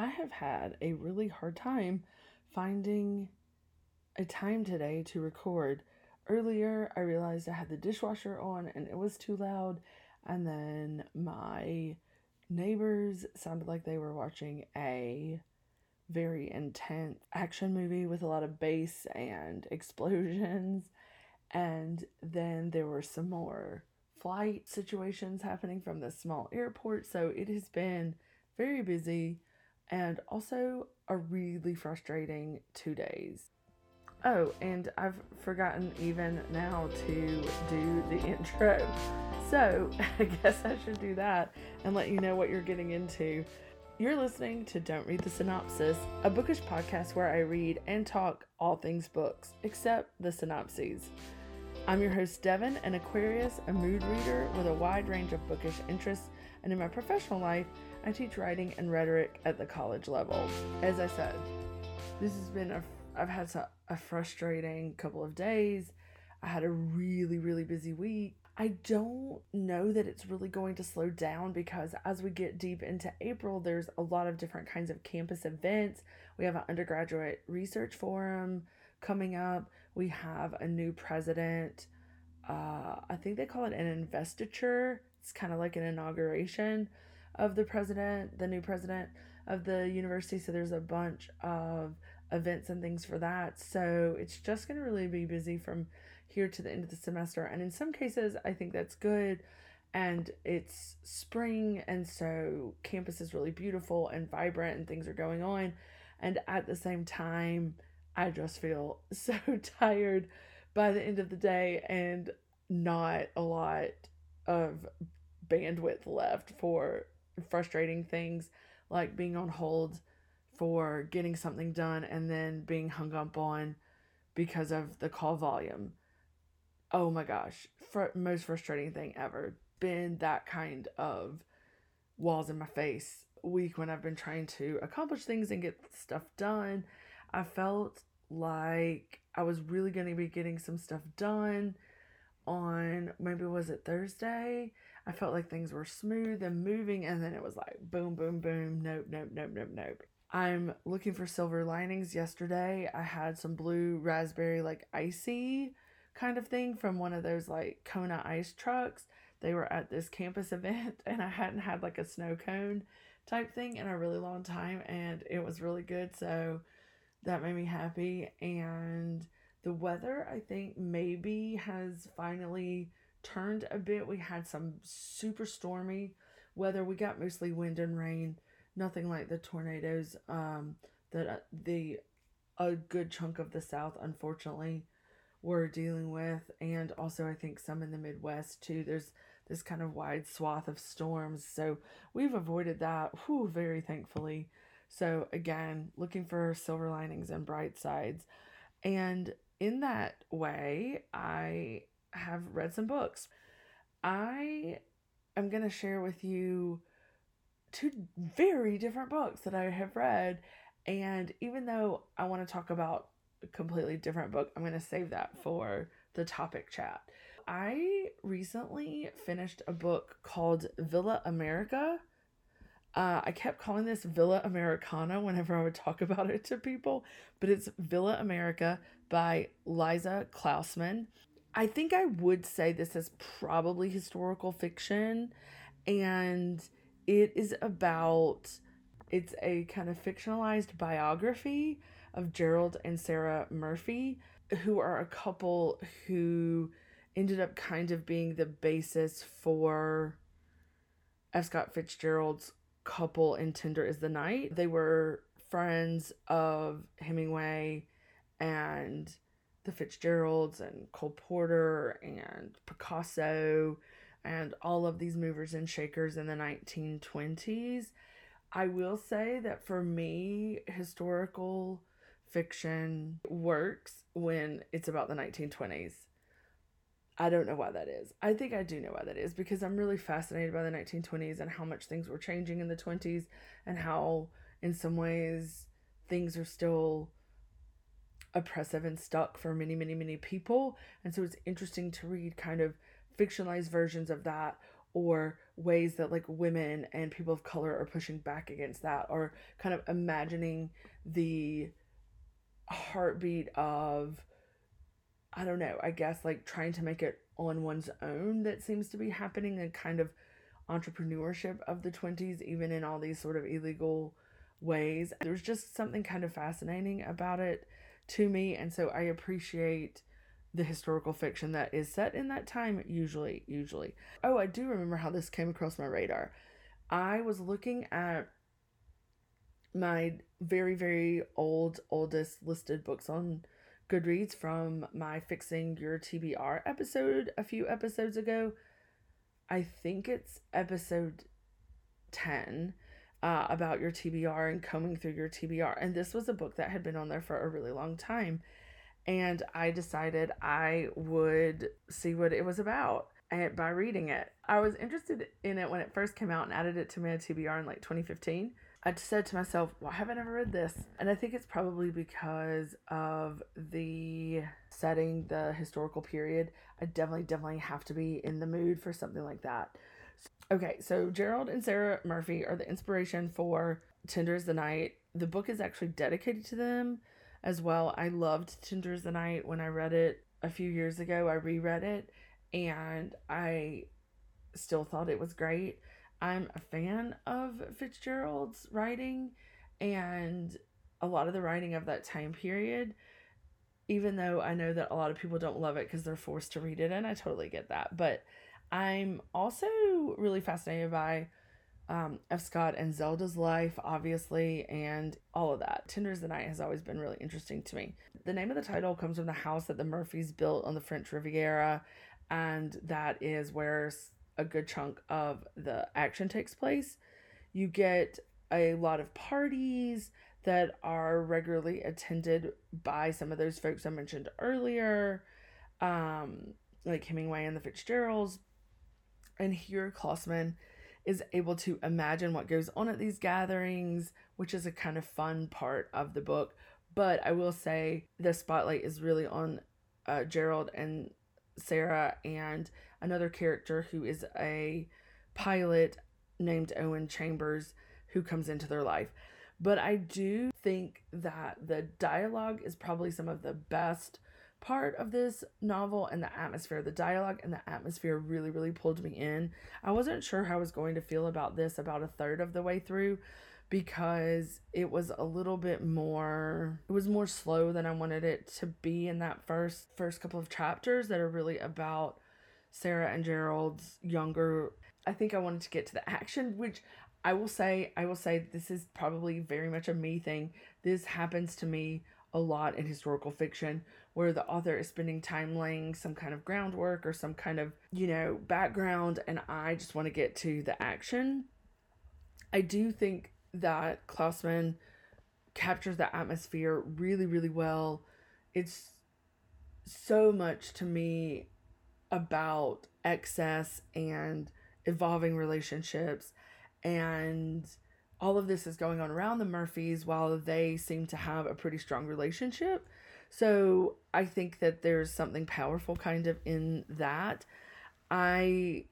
I have had a really hard time finding a time today to record. Earlier, I realized I had the dishwasher on and it was too loud, and then my neighbors sounded like they were watching a very intense action movie with a lot of bass and explosions. And then there were some more flight situations happening from the small airport. So it has been very busy and also a really frustrating two days. Oh, and I've forgotten even now to do the intro. So I guess I should do that and let you know what you're getting into. You're listening to Don't Read the Synopsis, a bookish podcast where I read and talk all things books, except the synopses. I'm your host, Devon, an Aquarius, a mood reader with a wide range of bookish interests, and in my professional life, I teach writing and rhetoric at the college level. As I said, this has been a I've had a frustrating couple of days. I had a really really busy week. I don't know that it's really going to slow down because as we get deep into April, there's a lot of different kinds of campus events. We have an undergraduate research forum coming up. We have a new president. Uh, I think they call it an investiture. It's kind of like an inauguration of the president, the new president of the university. So there's a bunch of events and things for that. So it's just going to really be busy from here to the end of the semester. And in some cases, I think that's good. And it's spring, and so campus is really beautiful and vibrant, and things are going on. And at the same time, I just feel so tired by the end of the day and not a lot of bandwidth left for frustrating things like being on hold for getting something done and then being hung up on because of the call volume. Oh my gosh, fr- most frustrating thing ever. Been that kind of walls in my face week when I've been trying to accomplish things and get stuff done. I felt like I was really going to be getting some stuff done on maybe was it Thursday? I felt like things were smooth and moving, and then it was like boom, boom, boom, nope, nope, nope, nope, nope. I'm looking for silver linings. Yesterday, I had some blue raspberry, like icy kind of thing from one of those like Kona ice trucks. They were at this campus event, and I hadn't had like a snow cone type thing in a really long time, and it was really good. So that made me happy. And the weather, I think, maybe has finally turned a bit. We had some super stormy weather. We got mostly wind and rain, nothing like the tornadoes um, that uh, the a good chunk of the South, unfortunately, were dealing with, and also I think some in the Midwest too. There's this kind of wide swath of storms, so we've avoided that. Whew, very thankfully. So again, looking for silver linings and bright sides, and in that way, I have read some books. I am going to share with you two very different books that I have read. And even though I want to talk about a completely different book, I'm going to save that for the topic chat. I recently finished a book called Villa America uh, I kept calling this Villa Americana whenever I would talk about it to people, but it's Villa America by Liza Klaussmann. I think I would say this is probably historical fiction, and it is about it's a kind of fictionalized biography of Gerald and Sarah Murphy, who are a couple who ended up kind of being the basis for F. Scott Fitzgerald's couple in Tender is the Night. They were friends of Hemingway and the Fitzgeralds and Cole Porter and Picasso and all of these movers and shakers in the 1920s. I will say that for me, historical fiction works when it's about the 1920s. I don't know why that is. I think I do know why that is because I'm really fascinated by the 1920s and how much things were changing in the 20s and how, in some ways, things are still oppressive and stuck for many, many, many people. And so it's interesting to read kind of fictionalized versions of that or ways that like women and people of color are pushing back against that or kind of imagining the heartbeat of I don't know, I guess like trying to make it on one's own that seems to be happening and kind of entrepreneurship of the 20s even in all these sort of illegal ways. There's just something kind of fascinating about it to me and so I appreciate the historical fiction that is set in that time usually usually. Oh, I do remember how this came across my radar. I was looking at my very very old oldest listed books on Goodreads from my Fixing Your TBR episode a few episodes ago. I think it's episode 10 uh, about your TBR and combing through your TBR. And this was a book that had been on there for a really long time. And I decided I would see what it was about by reading it. I was interested in it when it first came out and added it to my TBR in like 2015. I said to myself, why have I never read this? And I think it's probably because of the setting, the historical period. I definitely, definitely have to be in the mood for something like that. Okay, so Gerald and Sarah Murphy are the inspiration for Tender is the Night. The book is actually dedicated to them as well. I loved Tender is the Night when I read it a few years ago. I reread it and I still thought it was great. I'm a fan of Fitzgerald's writing and a lot of the writing of that time period even though I know that a lot of people don't love it because they're forced to read it, and I totally get that. But I'm also really fascinated by um, F. Scott and Zelda's life, obviously, and all of that. Tender is the Night has always been really interesting to me. The name of the title comes from the house that the Murphys built on the French Riviera, and that is where a good chunk of the action takes place. You get a lot of parties that are regularly attended by some of those folks I mentioned earlier, um, like Hemingway and the Fitzgeralds, and here Klaussmann is able to imagine what goes on at these gatherings, which is a kind of fun part of the book. But I will say the spotlight is really on uh, Gerald and Sarah and another character who is a pilot named Owen Chambers who comes into their life. But I do think that the dialogue is probably some of the best part of this novel and the atmosphere. The dialogue and the atmosphere really, really pulled me in. I wasn't sure how I was going to feel about this about a third of the way through because it was a little bit more it was more slow than I wanted it to be in that first first couple of chapters that are really about Sarah and Gerald's younger I think I wanted to get to the action which I will say I will say this is probably very much a me thing. This happens to me a lot in historical fiction where the author is spending time laying some kind of groundwork or some kind of, you know, background, and I just want to get to the action. I do think that Klaussmann captures the atmosphere really, really well. It's so much to me about excess and evolving relationships and all of this is going on around the Murphys while they seem to have a pretty strong relationship. So I think that there's something powerful kind of in that. I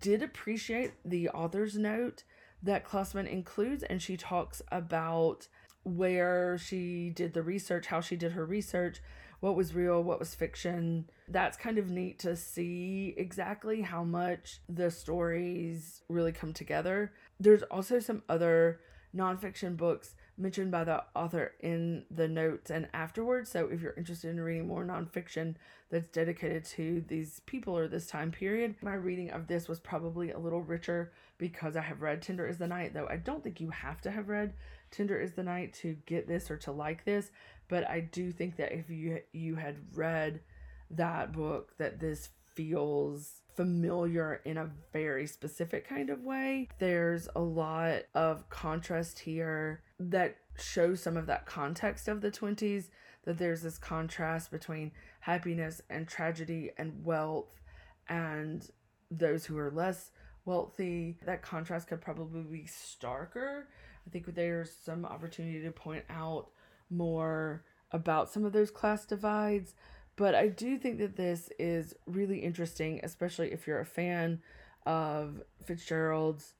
did appreciate the author's note that Klaussmann includes, and she talks about where she did the research, how she did her research, what was real, what was fiction. That's kind of neat to see exactly how much the stories really come together. There's also some other nonfiction books mentioned by the author in the notes and afterwards. So if you're interested in reading more nonfiction that's dedicated to these people or this time period, my reading of this was probably a little richer because I have read Tender is the Night, though I don't think you have to have read Tender is the Night to get this or to like this, but I do think that if you you had read that book that this feels familiar in a very specific kind of way. There's a lot of contrast here that shows some of that context of the 20s that there's this contrast between happiness and tragedy and wealth and those who are less wealthy. That contrast could probably be starker. I think there's some opportunity to point out more about some of those class divides but I do think that this is really interesting, especially if you're a fan of Fitzgerald's,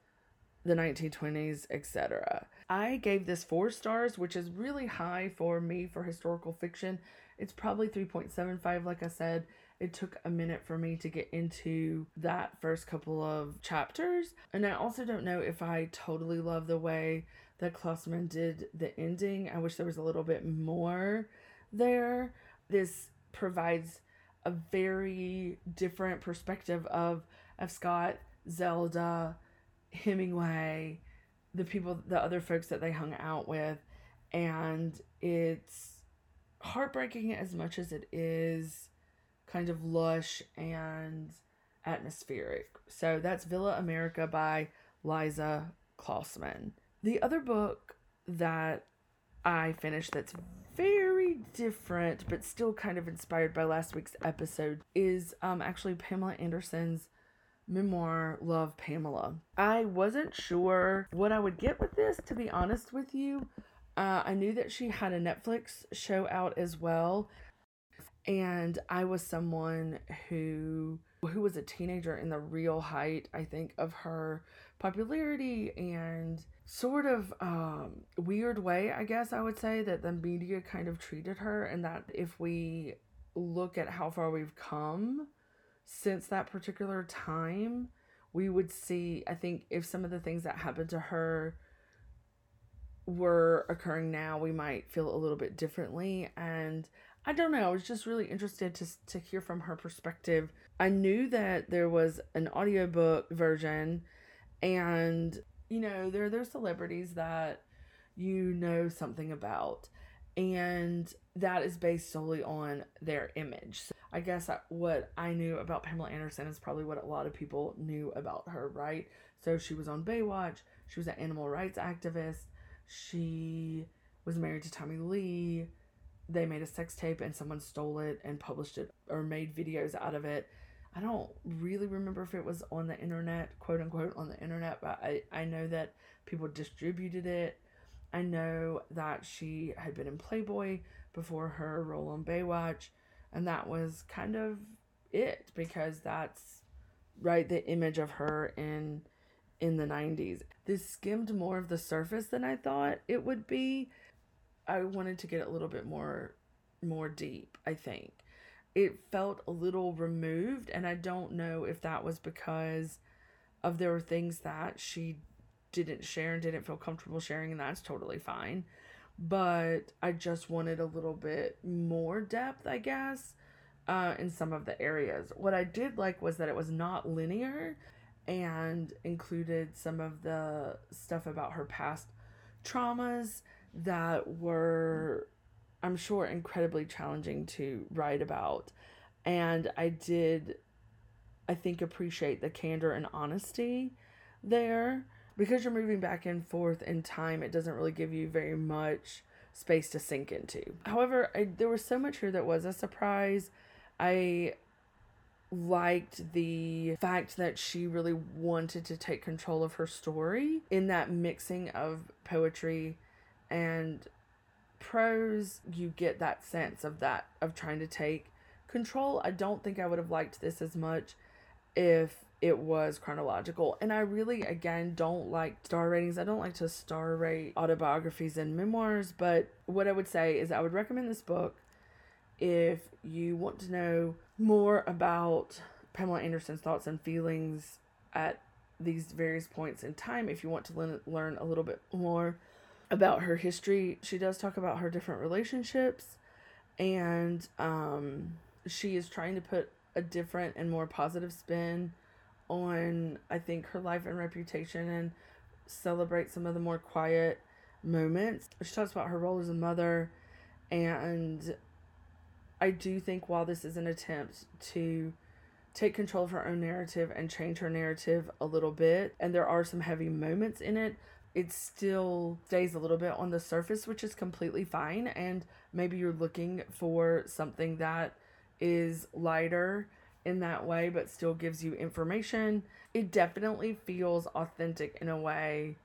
the 1920s, etc. I gave this four stars, which is really high for me for historical fiction. It's probably 3.75, like I said. It took a minute for me to get into that first couple of chapters. And I also don't know if I totally love the way that Klaussmann did the ending. I wish there was a little bit more there. This provides a very different perspective of of Scott, Zelda, Hemingway, the people, the other folks that they hung out with, and it's heartbreaking as much as it is kind of lush and atmospheric. So that's Villa America by Liza Klaussmann. The other book that I finished that's very different but still kind of inspired by last week's episode is um actually Pamela Anderson's memoir Love Pamela. I wasn't sure what I would get with this to be honest with you. Uh, I knew that she had a Netflix show out as well and I was someone who who was a teenager in the real height I think of her popularity and sort of um, weird way, I guess I would say, that the media kind of treated her, and that if we look at how far we've come since that particular time, we would see, I think, if some of the things that happened to her were occurring now, we might feel a little bit differently. And I don't know, I was just really interested to, to hear from her perspective. I knew that there was an audiobook version and you know, there there's celebrities that you know something about and that is based solely on their image. So I guess what I knew about Pamela Anderson is probably what a lot of people knew about her, right? So she was on Baywatch, she was an animal rights activist, she was married to Tommy Lee. They made a sex tape and someone stole it and published it or made videos out of it. I don't really remember if it was on the internet, quote unquote, on the internet, but I, I know that people distributed it. I know that she had been in Playboy before her role on Baywatch, and that was kind of it because that's right the image of her in in the 90s. This skimmed more of the surface than I thought it would be. I wanted to get a little bit more more deep, I think it felt a little removed and i don't know if that was because of there were things that she didn't share and didn't feel comfortable sharing and that's totally fine. But i just wanted a little bit more depth i guess uh, in some of the areas. What i did like was that it was not linear and included some of the stuff about her past traumas that were I'm sure, incredibly challenging to write about. And I did, I think, appreciate the candor and honesty there. Because you're moving back and forth in time, it doesn't really give you very much space to sink into. However, I, there was so much here that was a surprise. I liked the fact that she really wanted to take control of her story in that mixing of poetry and prose, you get that sense of that, of trying to take control. I don't think I would have liked this as much if it was chronological. And I really, again, don't like star ratings. I don't like to star rate autobiographies and memoirs, but what I would say is I would recommend this book if you want to know more about Pamela Anderson's thoughts and feelings at these various points in time. If you want to learn a little bit more about her history. She does talk about her different relationships, and um, she is trying to put a different and more positive spin on, I think, her life and reputation and celebrate some of the more quiet moments. She talks about her role as a mother, and I do think while this is an attempt to take control of her own narrative and change her narrative a little bit, and there are some heavy moments in it, it still stays a little bit on the surface, which is completely fine. And maybe you're looking for something that is lighter in that way, but still gives you information. It definitely feels authentic in a way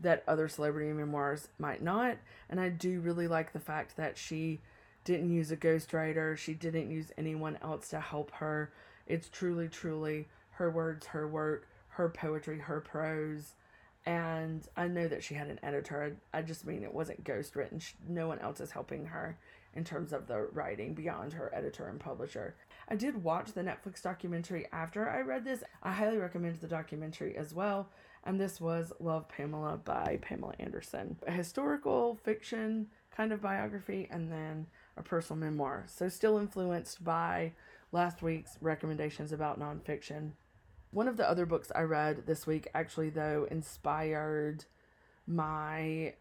that other celebrity memoirs might not. And I do really like the fact that she didn't use a ghostwriter, she didn't use anyone else to help her. It's truly, truly her words, her work, her poetry, her prose. And I know that she had an editor. I, just mean it wasn't ghost written. She, no one else is helping her in terms of the writing beyond her editor and publisher. I did watch the Netflix documentary after I read this. I highly recommend the documentary as well. And this was Love Pamela by Pamela Anderson, a historical fiction kind of biography, and then a personal memoir. So, still influenced by last week's recommendations about nonfiction. One of the other books I read this week, actually, though, inspired my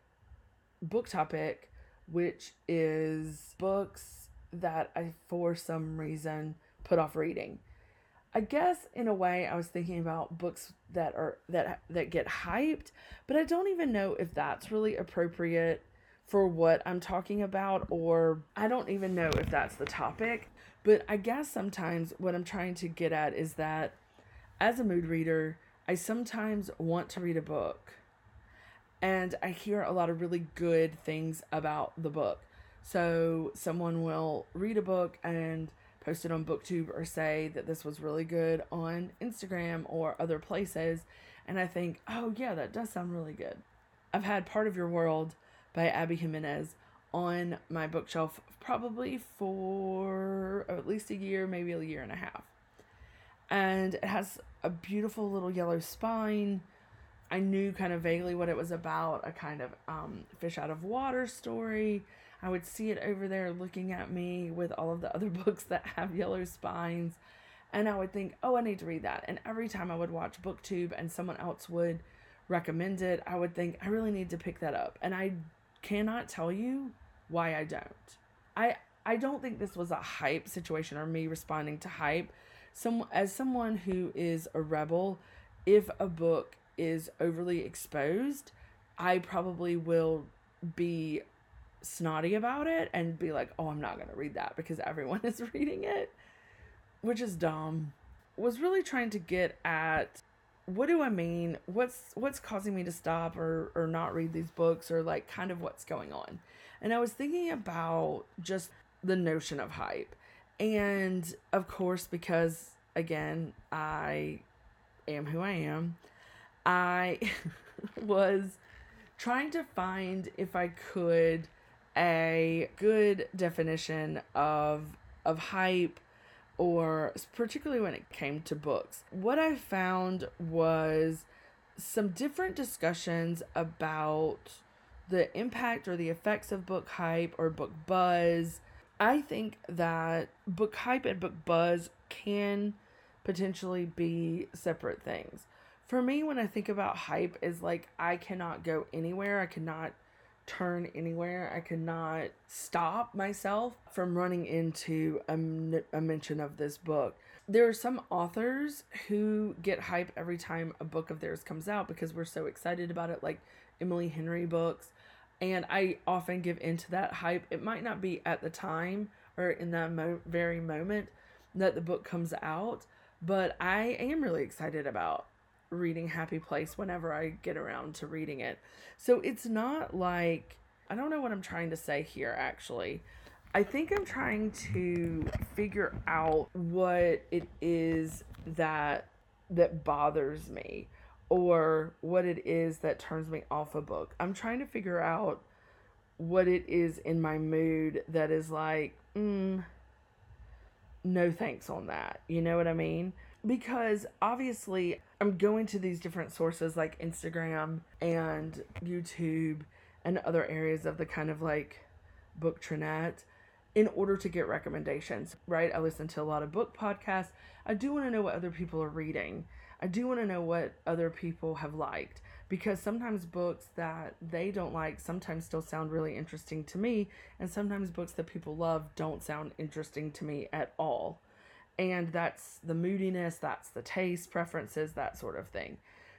book topic, which is books that I, for some reason, put off reading. I guess in a way I was thinking about books that are that that get hyped, but I don't even know if that's really appropriate for what I'm talking about or I don't even know if that's the topic. But I guess sometimes what I'm trying to get at is that as a mood reader, I sometimes want to read a book. And I hear a lot of really good things about the book. So someone will read a book and post it on booktube or say that this was really good on instagram or other places. And i think oh yeah that does sound really good. I've had part of your world by abby jimenez on my bookshelf probably for at least a year maybe a year and a half and it has a beautiful little yellow spine i knew kind of vaguely what it was about a kind of um, fish out of water story I would see it over there looking at me with all of the other books that have yellow spines. And I would think, oh, I need to read that. And every time I would watch BookTube and someone else would recommend it, I would think, I really need to pick that up. And I cannot tell you why I don't. I I don't think this was a hype situation or me responding to hype. Some as someone who is a rebel, if a book is overly exposed, I probably will be snotty about it and be like, oh, I'm not going to read that because everyone is reading it, which is dumb. Was really trying to get at what do I mean? What's what's causing me to stop or or not read these books or like kind of what's going on? And I was thinking about just the notion of hype. And of course because again, I am who I am. I was trying to find if I could a good definition of of hype or particularly when it came to books. What I found was some different discussions about the impact or the effects of book hype or book buzz. I think that book hype and book buzz can potentially be separate things. For me, when I think about hype, is like I cannot go anywhere. I cannot turn anywhere. I cannot stop myself from running into a, a mention of this book. There are some authors who get hype every time a book of theirs comes out because we're so excited about it, like Emily Henry books. And I often give into that hype. It might not be at the time or in that mo- very moment that the book comes out, but I am really excited about reading Happy Place whenever I get around to reading it. So it's not like I don't know what I'm trying to say here actually. I think I'm trying to figure out what it is that that bothers me or what it is that turns me off a book. I'm trying to figure out what it is in my mood that is like, mm, no thanks on that. You know what I mean? because obviously I'm going to these different sources like Instagram and YouTube and other areas of the kind of like book trinet in order to get recommendations, right? I listen to a lot of book podcasts. I do want to know what other people are reading. I do want to know what other people have liked because sometimes books that they don't like sometimes still sound really interesting to me, and sometimes books that people love don't sound interesting to me at all and that's the moodiness, that's the taste preferences, that sort of thing.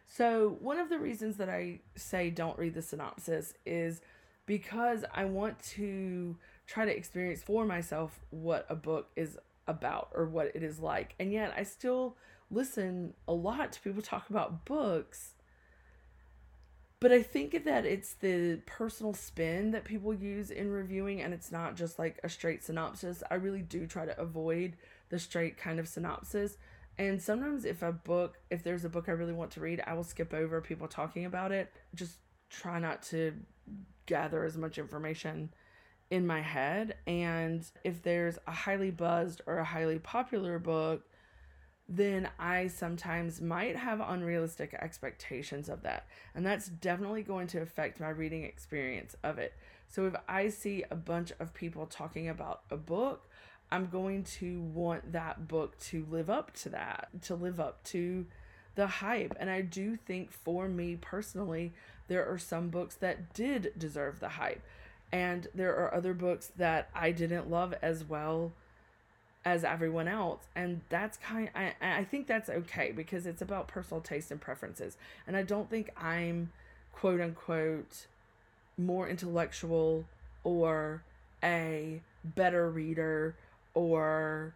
So, one of the reasons that I say don't read the synopsis is because I want to try to experience for myself what a book is about or what it is like. And yet, I still listen a lot to people talk about books. But I think that it's the personal spin that people use in reviewing, and it's not just like a straight synopsis. I really do try to avoid the straight kind of synopsis And sometimes if a book, if there's a book I really want to read, I will skip over people talking about it. Just try not to gather as much information in my head. And if there's a highly buzzed or a highly popular book, then I sometimes might have unrealistic expectations of that. And that's definitely going to affect my reading experience of it. So if I see a bunch of people talking about a book, I'm going to want that book to live up to that, to live up to the hype. And I do think for me personally, there are some books that did deserve the hype. And there are other books that I didn't love as well as everyone else. And that's kind I I think that's okay because it's about personal taste and preferences. And I don't think I'm quote unquote more intellectual or a better reader or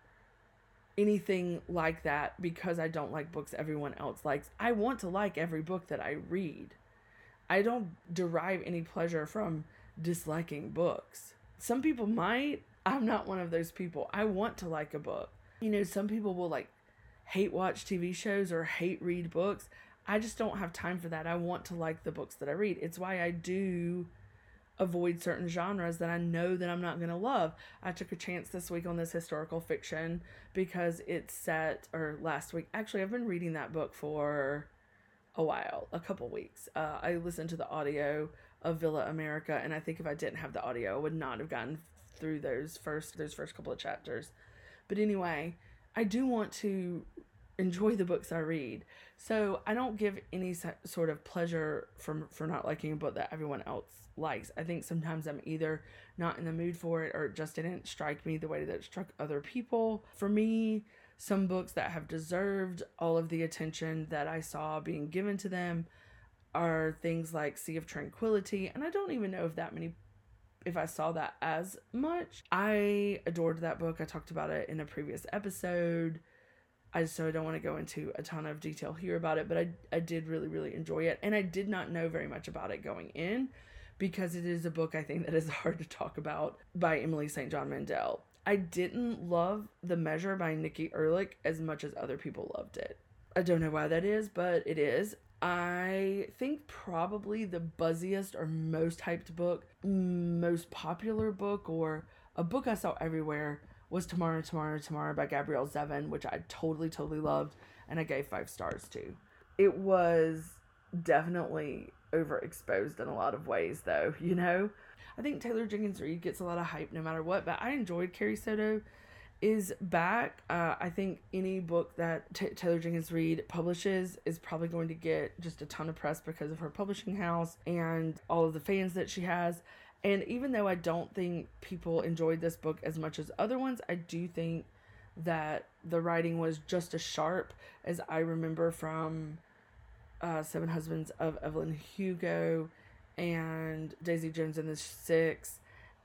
anything like that because I don't like books everyone else likes. I want to like every book that I read. I don't derive any pleasure from disliking books. Some people might. I'm not one of those people. I want to like a book. You know, some people will like hate watch TV shows or hate read books. I just don't have time for that. I want to like the books that I read. It's why I do avoid certain genres that I know that I'm not going to love. I took a chance this week on this historical fiction because it's set, or last week. Actually, I've been reading that book for a while, a couple weeks. Uh, I listened to the audio of Villa America, and I think if I didn't have the audio, I would not have gotten through those first those first couple of chapters. But anyway, I do want to enjoy the books I read. So I don't give any sort of pleasure from for not liking a book that everyone else likes. I think sometimes I'm either not in the mood for it or it just didn't strike me the way that it struck other people. For me, some books that have deserved all of the attention that I saw being given to them are things like Sea of Tranquility, and I don't even know if that many if I saw that as much. I adored that book. I talked about it in a previous episode. I so I don't want to go into a ton of detail here about it, but I I did really really enjoy it, and I did not know very much about it going in, because it is a book I think that is hard to talk about by Emily St. John Mandel. I didn't love The Measure by Nikki Erlick as much as other people loved it. I don't know why that is, but it is. I think probably the buzziest or most hyped book, most popular book, or a book I saw everywhere was Tomorrow, Tomorrow, Tomorrow by Gabrielle Zevin, which I totally, totally loved, and I gave five stars to. It was definitely overexposed in a lot of ways, though, you know? I think Taylor Jenkins Reid gets a lot of hype no matter what, but I enjoyed Carrie Soto is back. Uh, I think any book that T- Taylor Jenkins Reid publishes is probably going to get just a ton of press because of her publishing house and all of the fans that she has. And even though I don't think people enjoyed this book as much as other ones, I do think that the writing was just as sharp as I remember from uh, Seven Husbands of Evelyn Hugo and Daisy Jones and the Six.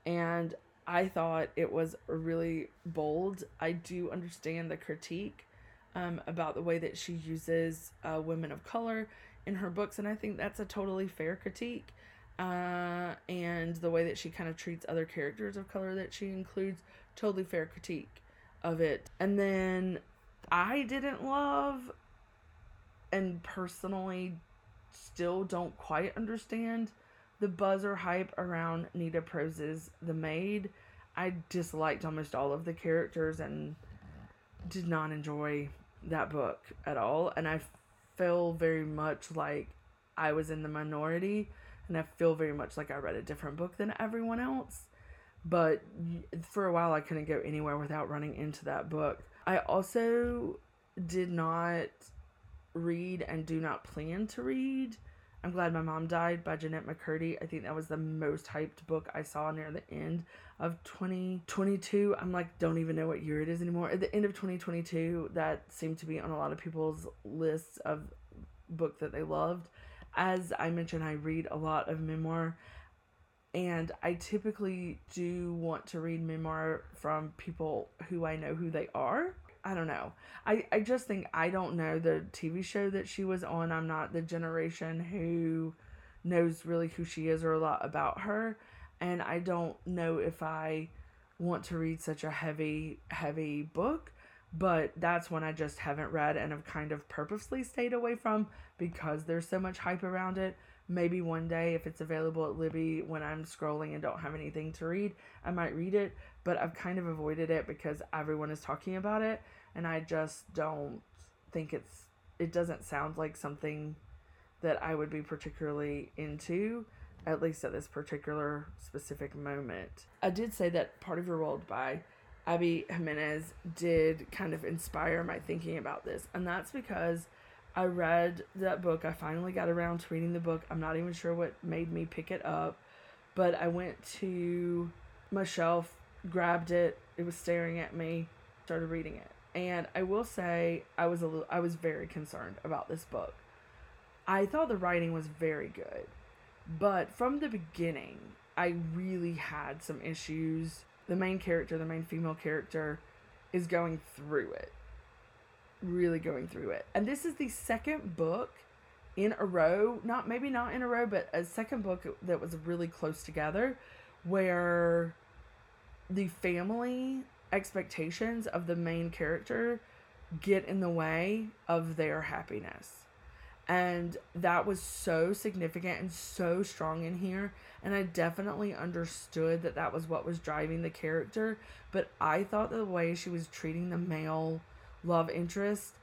And I thought it was really bold. I do understand the critique um, about the way that she uses uh, women of color in her books, and I think that's a totally fair critique. Uh, and the way that she kind of treats other characters of color that she includes, totally fair critique of it. And then I didn't love, and personally still don't quite understand the buzz or hype around Nita Prose's The Maid. I disliked almost all of the characters and did not enjoy that book at all. And I feel very much like I was in the minority. And I feel very much like I read a different book than everyone else. But for a while, I couldn't go anywhere without running into that book. I also did not read and do not plan to read I'm Glad My Mom Died by Jennette McCurdy. I think that was the most hyped book I saw near the end of 2022. I'm like, don't even know what year it is anymore. At the end of 2022, that seemed to be on a lot of people's lists of book that they loved. As I mentioned, I read a lot of memoir and I typically do want to read memoir from people who I know who they are. I don't know. I, I just think I don't know the TV show that she was on. I'm not the generation who knows really who she is or a lot about her. And I don't know if I want to read such a heavy, heavy book but that's one I just haven't read and have kind of purposely stayed away from because there's so much hype around it. Maybe one day, if it's available at Libby when I'm scrolling and don't have anything to read, I might read it. But I've kind of avoided it because everyone is talking about it, and I just don't think it's. It doesn't sound like something that I would be particularly into, at least at this particular specific moment. I did say that Part of Your World by Abby Jimenez did kind of inspire my thinking about this, and that's because I read that book. I finally got around to reading the book. I'm not even sure what made me pick it up, but I went to my shelf, grabbed it. It was staring at me, started reading it. And I will say I was a little I was very concerned about this book. I thought the writing was very good. But from the beginning, I really had some issues. The main character, the main female character is going through it really going through it. And this is the second book in a row, not maybe not in a row, but a second book that was really close together where the family expectations of the main character get in the way of their happiness. And that was so significant and so strong in here. And I definitely understood that that was what was driving the character. But I thought the way she was treating the male love interest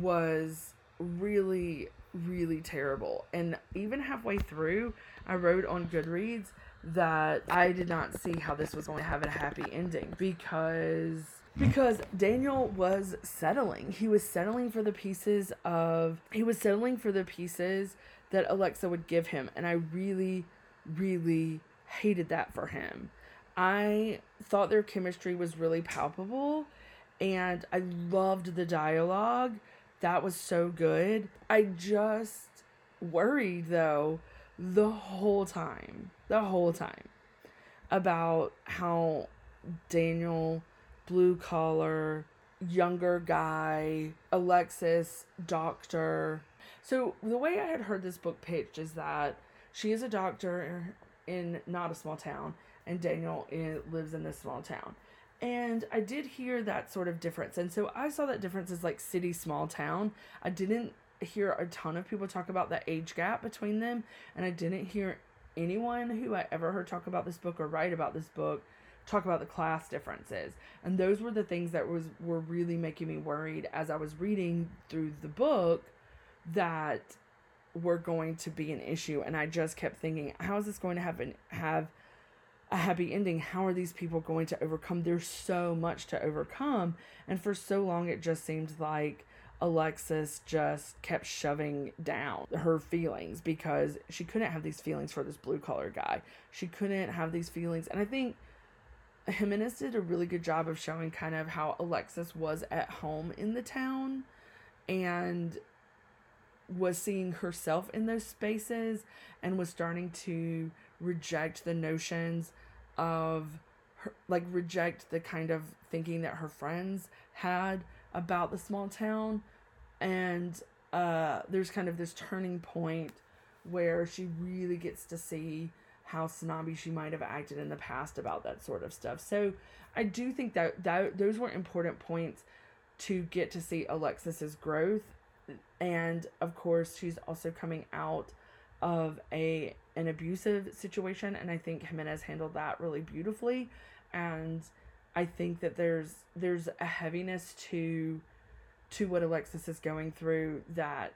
was really really terrible. And even halfway through i wrote on goodreads that i did not see how this was going to have a happy ending because because daniel was settling. He was settling for the pieces of he was settling for the pieces that alexa would give him and i really really hated that for him. I thought their chemistry was really palpable and I loved the dialogue. That was so good. I just worried though the whole time, the whole time about how Daniel, blue collar, younger guy, Alexis, doctor. So the way I had heard this book pitched is that she is a doctor in not a small town, and Daniel eh, lives in this small town. And I did hear that sort of difference. And so I saw that difference as like city, small town. I didn't hear a ton of people talk about the age gap between them. And I didn't hear anyone who I ever heard talk about this book or write about this book talk about the class differences. And those were the things that was were really making me worried as I was reading through the book that were going to be an issue. And I just kept thinking, how is this going to have an, have a happy ending. How are these people going to overcome? There's so much to overcome. And for so long, it just seemed like Alexis just kept shoving down her feelings because she couldn't have these feelings for this blue collar guy. She couldn't have these feelings. And I think Jimenez did a really good job of showing kind of how Alexis was at home in the town and was seeing herself in those spaces and was starting to reject the notions of her, like reject the kind of thinking that her friends had about the small town and uh there's kind of this turning point where she really gets to see how snobby she might have acted in the past about that sort of stuff. So I do think that, that those were important points to get to see Alexis's growth and of course she's also coming out of a an abusive situation and I think Jimenez handled that really beautifully and I think that there's there's a heaviness to to what Alexis is going through that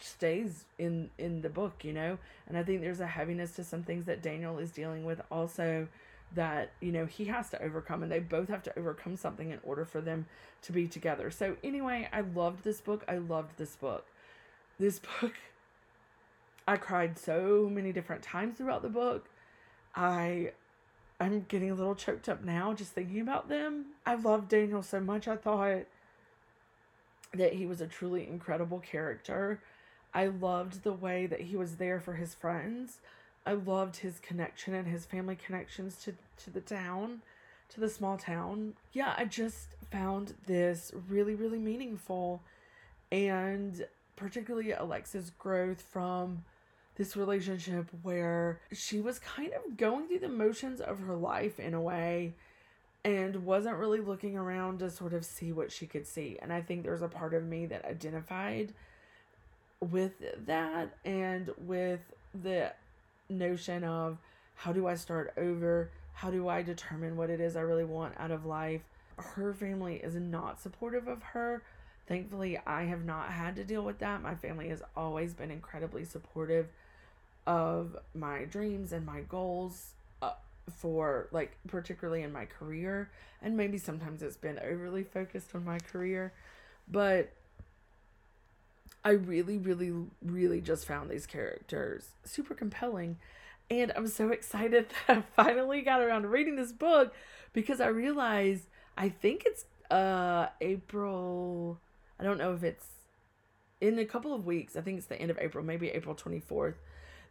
stays in in the book, you know? And I think there's a heaviness to some things that Daniel is dealing with also that, you know, he has to overcome and they both have to overcome something in order for them to be together. So anyway, I loved this book. I loved this book. This book I cried so many different times throughout the book. I I'm getting a little choked up now just thinking about them. I love Daniel so much. I thought that he was a truly incredible character. I loved the way that he was there for his friends. I loved his connection and his family connections to to the town, to the small town. Yeah, I just found this really really meaningful and particularly Alexa's growth from this relationship where she was kind of going through the motions of her life in a way and wasn't really looking around to sort of see what she could see. And I think there's a part of me that identified with that and with the notion of how do I start over? How do I determine what it is I really want out of life? Her family is not supportive of her. Thankfully, I have not had to deal with that. My family has always been incredibly supportive of my dreams and my goals for like particularly in my career. And maybe sometimes it's been overly focused on my career. But I really really really just found these characters super compelling. And I'm so excited that I finally got around to reading this book because I realized I think it's uh April I don't know if it's in a couple of weeks. I think it's the end of April maybe April 24th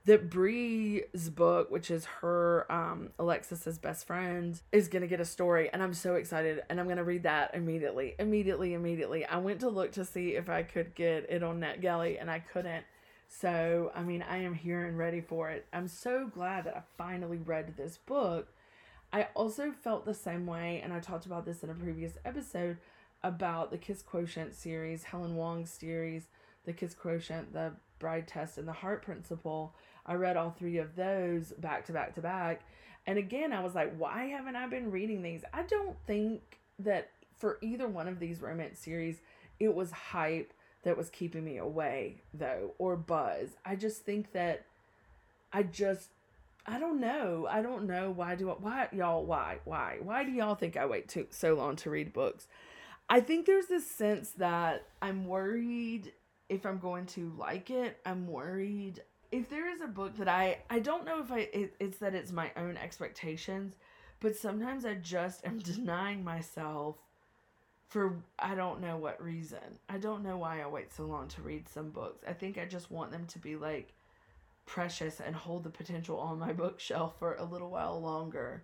that Bree's book, which is her um Alexis's best friend, is gonna get a story, and I'm so excited, and I'm gonna read that immediately, immediately, immediately. I went to look to see if I could get it on NetGalley, and I couldn't. So I mean, I am here and ready for it. I'm so glad that I finally read this book. I also felt the same way, and I talked about this in a previous episode about the Kiss Quotient series, Helen Hoang's series, the Kiss Quotient, the Bride Test, and the Heart Principle I read all three of those back to back to back. And again, I was like, why haven't I been reading these? I don't think that for either one of these romance series, it was hype that was keeping me away, though, or buzz. I just think that I just, I don't know. I don't know why do I, why y'all, why, why, why do y'all think I wait too so long to read books? I think there's this sense that I'm worried if I'm going to like it. I'm worried if there is a book that I I don't know if I it, it's that it's my own expectations, but sometimes I just am denying myself for I don't know what reason. I don't know why I wait so long to read some books. I think I just want them to be like precious and hold the potential on my bookshelf for a little while longer.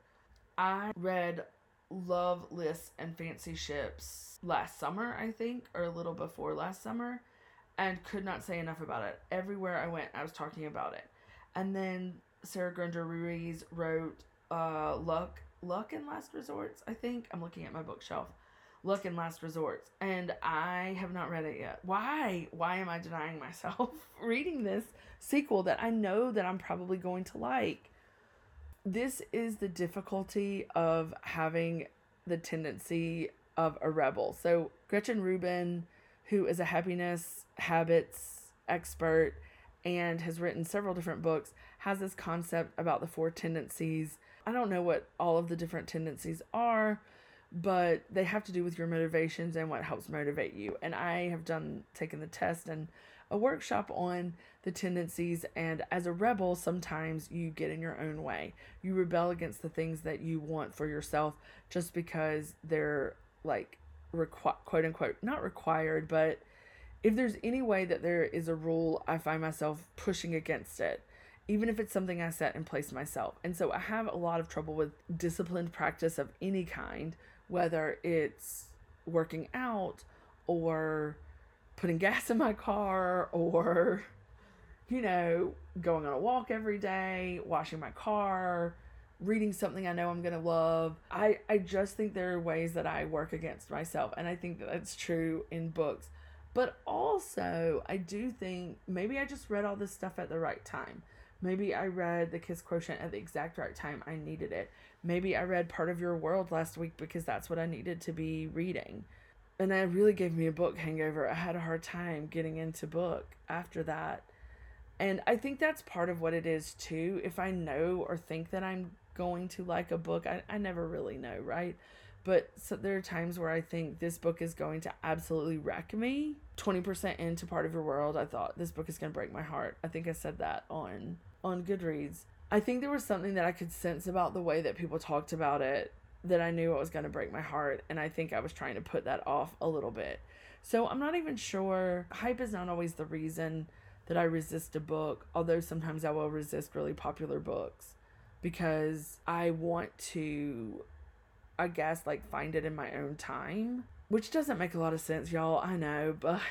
I read Love Lists and Fancy Ships last summer, I think, or a little before last summer and could not say enough about it. Everywhere I went, I was talking about it. And then Sarah Grunder Ruiz wrote uh, Luck, Luck and Last Resorts, I think. I'm looking at my bookshelf. Luck and Last Resorts. And I have not read it yet. Why? Why am I denying myself reading this sequel that I know that I'm probably going to like? This is the difficulty of having the tendency of a rebel. So Gretchen Rubin who is a happiness habits expert and has written several different books, has this concept about the four tendencies. I don't know what all of the different tendencies are, but they have to do with your motivations and what helps motivate you. And I have done taken the test and a workshop on the tendencies and as a rebel sometimes you get in your own way. You rebel against the things that you want for yourself just because they're like requ- quote unquote not required but if there's any way that there is a rule i find myself pushing against it even if it's something i set in place myself. And so i have a lot of trouble with disciplined practice of any kind whether it's working out or putting gas in my car or you know going on a walk every day washing my car reading something I know I'm going to love. I, I just think there are ways that I work against myself. And I think that that's true in books. But also, I do think maybe I just read all this stuff at the right time. Maybe I read The Kiss Quotient at the exact right time I needed it. Maybe I read Part of Your World last week because that's what I needed to be reading. And that really gave me a book hangover. I had a hard time getting into book after that. And I think that's part of what it is too. If I know or think that I'm going to like a book. I, I never really know, right? But so there are times where I think this book is going to absolutely wreck me. 20% into part of your world, I thought this book is going to break my heart. I think I said that on on Goodreads. I think there was something that I could sense about the way that people talked about it that I knew it was going to break my heart and I think I was trying to put that off a little bit. So I'm not even sure hype is not always the reason that I resist a book, although sometimes I will resist really popular books because I want to, I guess, like find it in my own time, which doesn't make a lot of sense, y'all. I know, but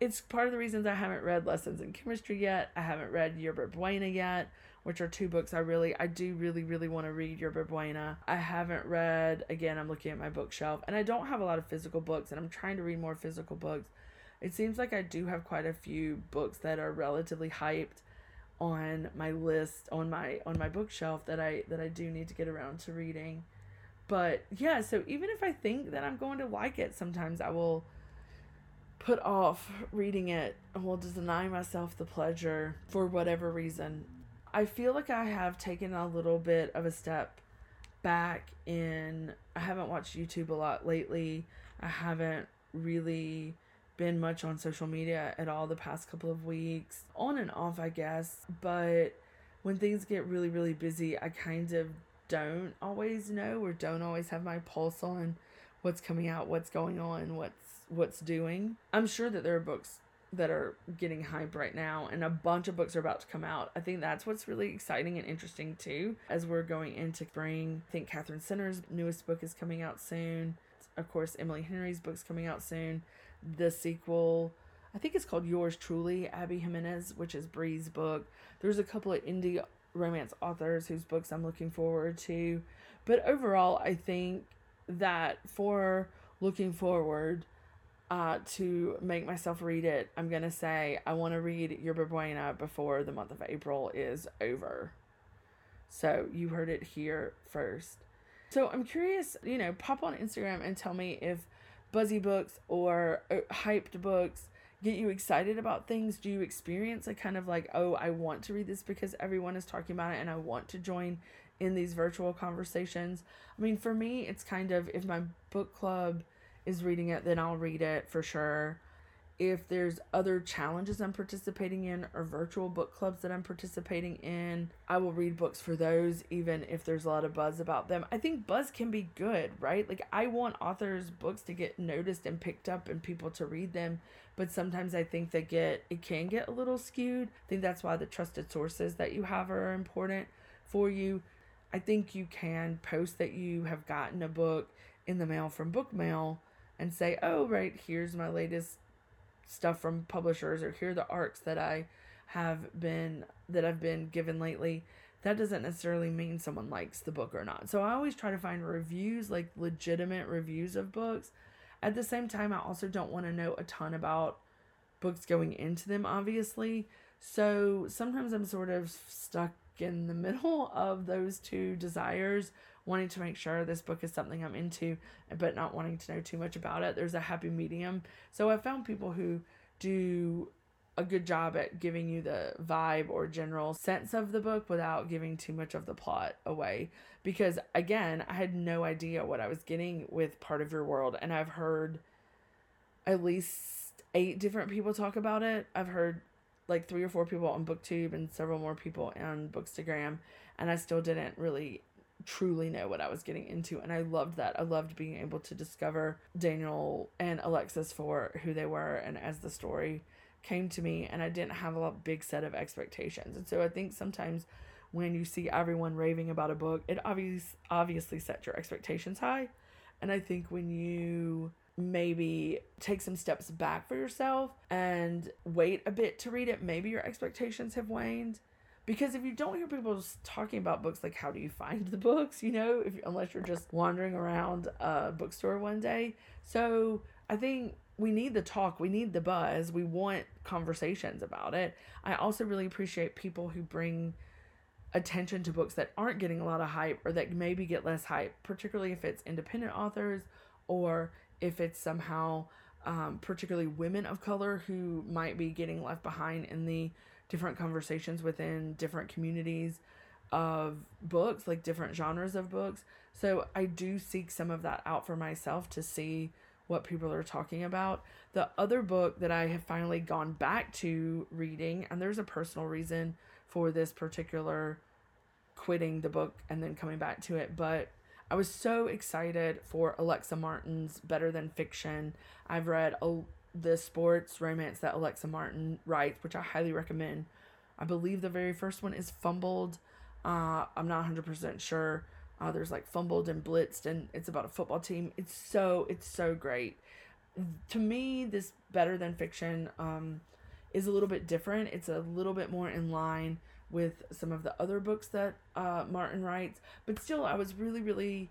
it's part of the reasons I haven't read Lessons in Chemistry yet. I haven't read Yerba Buena yet, which are two books I really, I do really, really want to read Yerba Buena. I haven't read, again, I'm looking at my bookshelf, and I don't have a lot of physical books, and I'm trying to read more physical books. It seems like I do have quite a few books that are relatively hyped on my list on my on my bookshelf that I that I do need to get around to reading. But yeah, so even if I think that I'm going to like it, sometimes I will put off reading it and will deny myself the pleasure for whatever reason. I feel like I have taken a little bit of a step back in I haven't watched YouTube a lot lately. I haven't really been much on social media at all the past couple of weeks. On and off, I guess. But when things get really, really busy, I kind of don't always know or don't always have my pulse on what's coming out, what's going on, what's what's doing. I'm sure that there are books that are getting hype right now and a bunch of books are about to come out. I think that's what's really exciting and interesting too as we're going into spring. I think Katherine Center's newest book is coming out soon. Of course, Emily Henry's book's coming out soon the sequel. I think it's called Yours Truly, Abby Jimenez, which is Bree's book. There's a couple of indie romance authors whose books I'm looking forward to. But overall, I think that for looking forward uh, to make myself read it, I'm going to say I want to read Yerba Buena before the month of April is over. So you heard it here first. So I'm curious, you know, pop on Instagram and tell me if buzzy books or uh, hyped books get you excited about things? Do you experience a kind of like, oh, I want to read this because everyone is talking about it and I want to join in these virtual conversations? I mean, for me, it's kind of if my book club is reading it, then I'll read it for sure if there's other challenges I'm participating in or virtual book clubs that I'm participating in, I will read books for those, even if there's a lot of buzz about them. I think buzz can be good, right? Like, I want authors' books to get noticed and picked up and people to read them, but sometimes I think they get, it can get a little skewed. I think that's why the trusted sources that you have are important for you. I think you can post that you have gotten a book in the mail from Bookmail and say, oh, right, here's my latest stuff from publishers or here are the arcs that I have been that I've been given lately, that doesn't necessarily mean someone likes the book or not. So I always try to find reviews, like legitimate reviews of books. At the same time, I also don't want to know a ton about books going into them, obviously. So sometimes I'm sort of stuck in the middle of those two desires wanting to make sure this book is something I'm into, but not wanting to know too much about it. There's a happy medium. So I've found people who do a good job at giving you the vibe or general sense of the book without giving too much of the plot away. Because again, I had no idea what I was getting with Part of Your World, and I've heard at least eight different people talk about it. I've heard like three or four people on booktube and several more people on bookstagram and i still didn't really truly know what I was getting into. And I loved that. I loved being able to discover Daniel and Alexis for who they were and as the story came to me and I didn't have a big set of expectations. And so I think sometimes when you see everyone raving about a book, it obviously obviously sets your expectations high. And I think when you maybe take some steps back for yourself and wait a bit to read it, maybe your expectations have waned because if you don't hear people talking about books like how do you find the books you know? If unless you're just wandering around a bookstore one day. So i think we need the talk we need the buzz we want conversations about it. I also really appreciate people who bring attention to books that aren't getting a lot of hype or that maybe get less hype particularly if it's independent authors or if it's somehow um, particularly women of color who might be getting left behind in the different conversations within different communities of books, like different genres of books. So I do seek some of that out for myself to see what people are talking about. The other book that I have finally gone back to reading, and there's a personal reason for this particular quitting the book and then coming back to it, but I was so excited for Alexa Martin's Better Than Fiction. I've read a the sports romance that Alexa Martin writes, which I highly recommend. I believe the very first one is Fumbled. Uh, I'm not 100% sure. Uh, there's like Fumbled and Blitzed, and it's about a football team. It's so, it's so great. To me, this Better Than Fiction um, is a little bit different. It's a little bit more in line with some of the other books that uh, Martin writes. But still, I was really, really,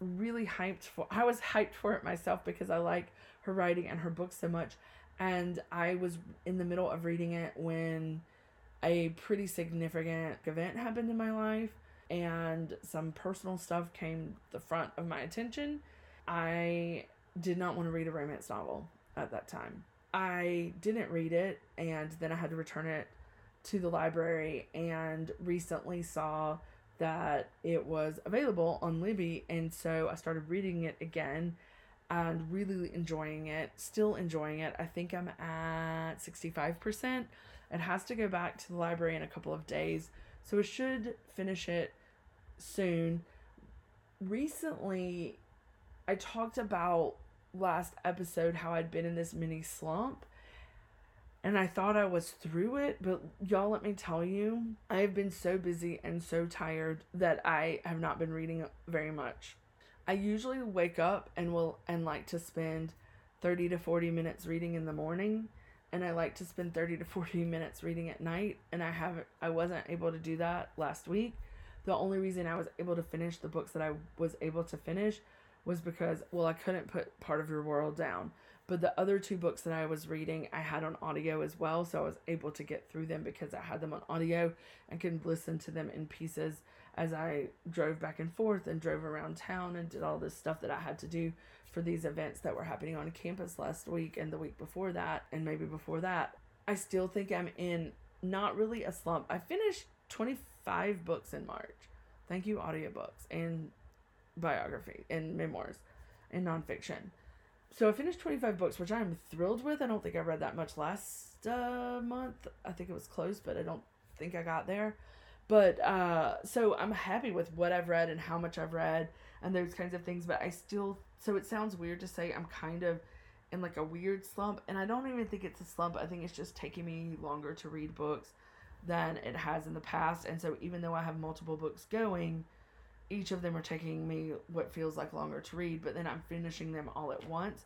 really hyped for. I was hyped for it myself because I like her writing and her books so much. And I was in the middle of reading it when a pretty significant event happened in my life and some personal stuff came the front of my attention. I did not want to read a romance novel at that time. I didn't read it and then I had to return it to the library and recently saw that it was available on Libby and so I started reading it again and really enjoying it, still enjoying it. I think I'm at 65%. It has to go back to the library in a couple of days, so it should finish it soon. Recently, I talked about last episode how I'd been in this mini slump and I thought I was through it, but y'all, let me tell you, I have been so busy and so tired that I have not been reading very much. I usually wake up and will and like to spend 30 to 40 minutes reading in the morning and I like to spend 30 to 40 minutes reading at night and I haven't I wasn't able to do that last week. The only reason I was able to finish the books that I was able to finish was because well I couldn't put part of your world down. But the other two books that I was reading I had on audio as well, so I was able to get through them because I had them on audio and could listen to them in pieces as I drove back and forth and drove around town and did all this stuff that I had to do for these events that were happening on campus last week and the week before that and maybe before that. I still think I'm in not really a slump. I finished 25 books in March. Thank you, audiobooks and biography and memoirs and nonfiction. So I finished 25 books, which I'm thrilled with. I don't think I read that much last uh, month. I think it was close, but I don't think I got there. But uh, so I'm happy with what I've read and how much I've read and those kinds of things. But I still, so it sounds weird to say I'm kind of in like a weird slump. And I don't even think it's a slump. I think it's just taking me longer to read books than it has in the past. And so even though I have multiple books going, each of them are taking me what feels like longer to read, but then I'm finishing them all at once.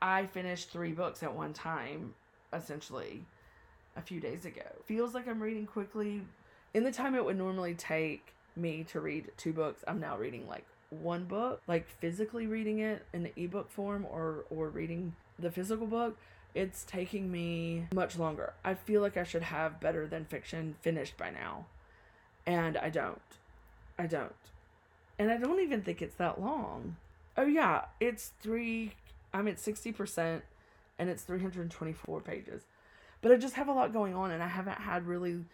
I finished three books at one time, essentially, a few days ago. Feels like I'm reading quickly, in the time it would normally take me to read two books, I'm now reading like one book, like physically reading it in the ebook form or or reading the physical book. It's taking me much longer. I feel like I should have better than fiction finished by now. And I don't. I don't. And I don't even think it's that long. Oh yeah, it's 3 I'm at 60% and it's 324 pages. But I just have a lot going on and I haven't had really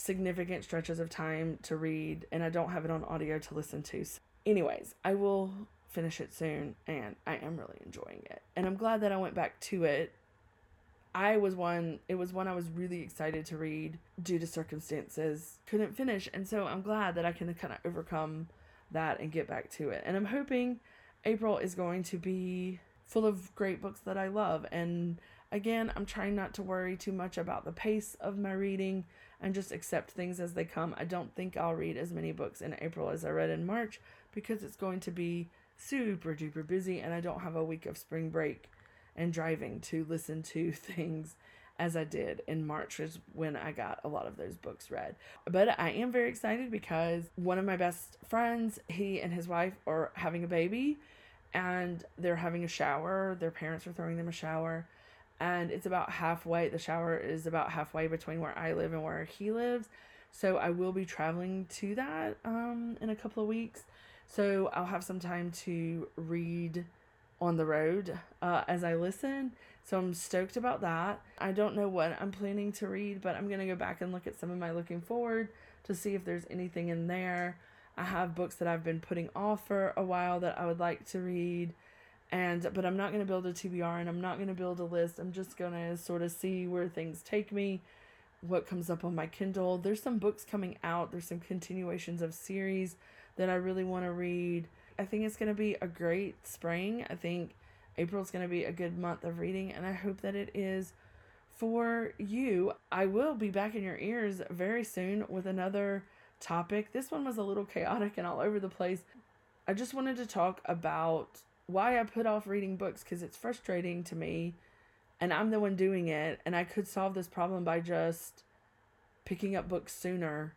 significant stretches of time to read, and I don't have it on audio to listen to. So anyways, I will finish it soon, and I am really enjoying it. And I'm glad that I went back to it. I was one, it was one I was really excited to read due to circumstances. Couldn't finish, and so I'm glad that I can kind of overcome that and get back to it. And I'm hoping April is going to be full of great books that I love. And again, I'm trying not to worry too much about the pace of my reading and just accept things as they come. I don't think I'll read as many books in April as I read in March because it's going to be super duper busy and I don't have a week of spring break and driving to listen to things as I did in March is when I got a lot of those books read. But I am very excited because one of my best friends, he and his wife are having a baby and they're having a shower. Their parents are throwing them a shower and it's about halfway. The shower is about halfway between where I live and where he lives. So I will be traveling to that um, in a couple of weeks. So I'll have some time to read on the road uh, as I listen. So I'm stoked about that. I don't know what I'm planning to read, but I'm going to go back and look at some of my looking forward to see if there's anything in there. I have books that I've been putting off for a while that I would like to read and but I'm not going to build a TBR and I'm not going to build a list. I'm just going to sort of see where things take me, what comes up on my Kindle. There's some books coming out. There's some continuations of series that I really want to read. I think it's going to be a great spring. I think April's going to be a good month of reading and I hope that it is for you. I will be back in your ears very soon with another topic. This one was a little chaotic and all over the place. I just wanted to talk about why I put off reading books because it's frustrating to me and I'm the one doing it and I could solve this problem by just picking up books sooner,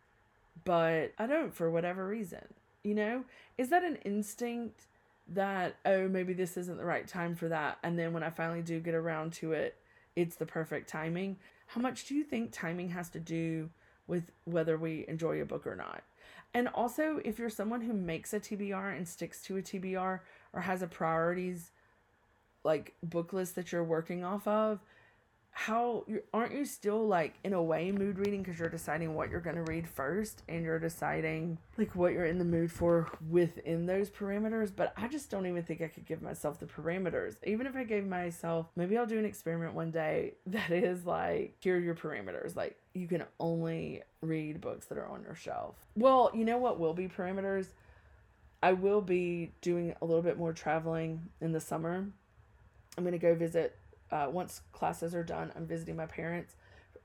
but I don't for whatever reason. You know, is that an instinct that, oh, maybe this isn't the right time for that? And then when I finally do get around to it, it's the perfect timing. How much do you think timing has to do with whether we enjoy a book or not? And also, if you're someone who makes a TBR and sticks to a TBR or has a priorities like book list that you're working off of, how aren't you still like in a way mood reading because you're deciding what you're going to read first and you're deciding like what you're in the mood for within those parameters? But i just don't even think i could give myself the parameters. Even if i gave myself maybe i'll do an experiment one day that is like here are your parameters. Like you can only read books that are on your shelf. Well you know what will be parameters i will be doing a little bit more traveling in the summer i'm going to go visit uh, once classes are done, I'm visiting my parents.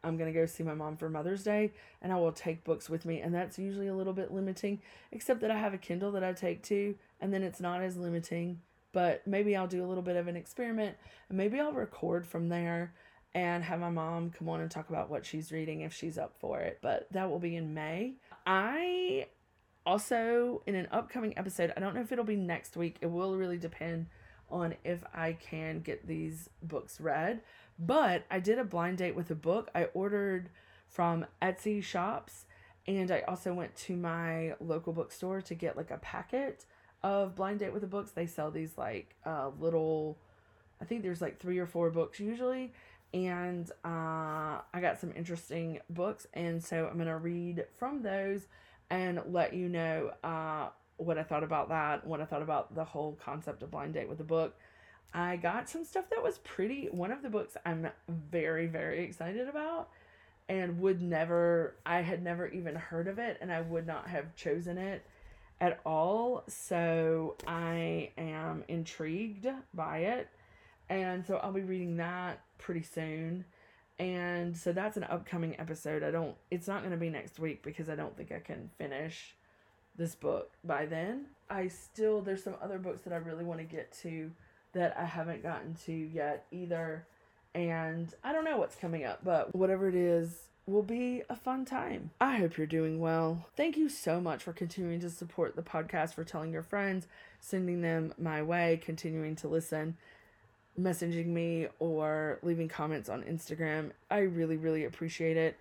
I'm going to go see my mom for Mother's Day and I will take books with me. And that's usually a little bit limiting, except that I have a Kindle that I take to, and then it's not as limiting. But maybe I'll do a little bit of an experiment and maybe I'll record from there and have my mom come on and talk about what she's reading if she's up for it. But that will be in May. I also, in an upcoming episode, I don't know if it'll be next week, it will really depend on if I can get these books read. But I did a blind date with a book. I ordered from Etsy shops and I also went to my local bookstore to get like a packet of blind date with the books. They sell these like uh, little, I think there's like three or four books usually. And uh, I got some interesting books. And so I'm going to read from those and let you know uh, what I thought about that, what I thought about the whole concept of blind date with the book. I got some stuff that was pretty. One of the books I'm very, very excited about and would never, I had never even heard of it and I would not have chosen it at all. So I am intrigued by it. And so I'll be reading that pretty soon. And so that's an upcoming episode. I don't, it's not going to be next week because I don't think I can finish this book by then. I still there's some other books that I really want to get to that I haven't gotten to yet either. And I don't know what's coming up, but whatever it is will be a fun time. I hope you're doing well. Thank you so much for continuing to support the podcast, for telling your friends, sending them my way, continuing to listen, messaging me, or leaving comments on Instagram. I really, really appreciate it.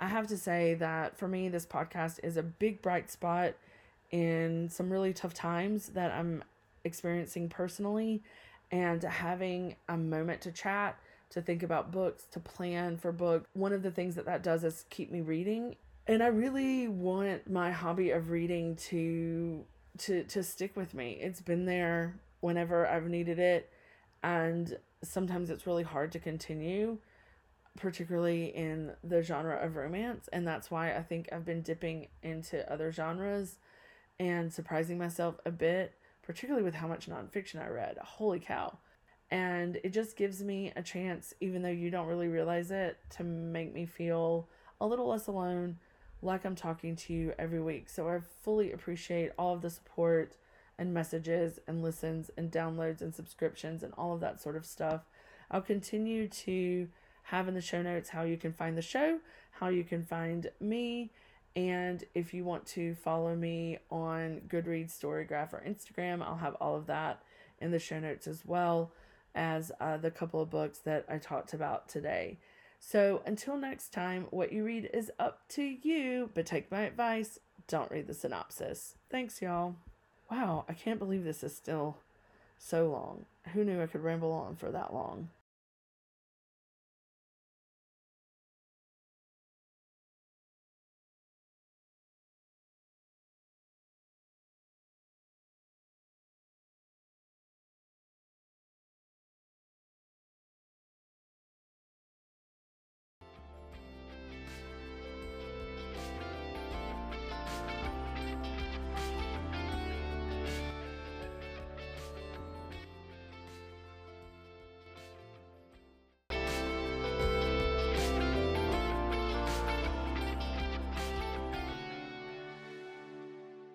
I have to say that for me, this podcast is a big bright spot in some really tough times that I'm experiencing personally and having a moment to chat, to think about books, to plan for books. One of the things that that does is keep me reading. And I really want my hobby of reading to to to stick with me. It's been there whenever I've needed it and sometimes it's really hard to continue particularly in the genre of romance and that's why I think I've been dipping into other genres and surprising myself a bit, particularly with how much nonfiction I read. Holy cow. And it just gives me a chance, even though you don't really realize it, to make me feel a little less alone, like I'm talking to you every week. So I fully appreciate all of the support and messages and listens and downloads and subscriptions and all of that sort of stuff. I'll continue to have in the show notes how you can find the show, how you can find me, and if you want to follow me on Goodreads, Storygraph, or Instagram, I'll have all of that in the show notes as well as uh, the couple of books that I talked about today. So until next time, what you read is up to you, but take my advice don't read the synopsis. Thanks, y'all. Wow, I can't believe this is still so long. Who knew I could ramble on for that long?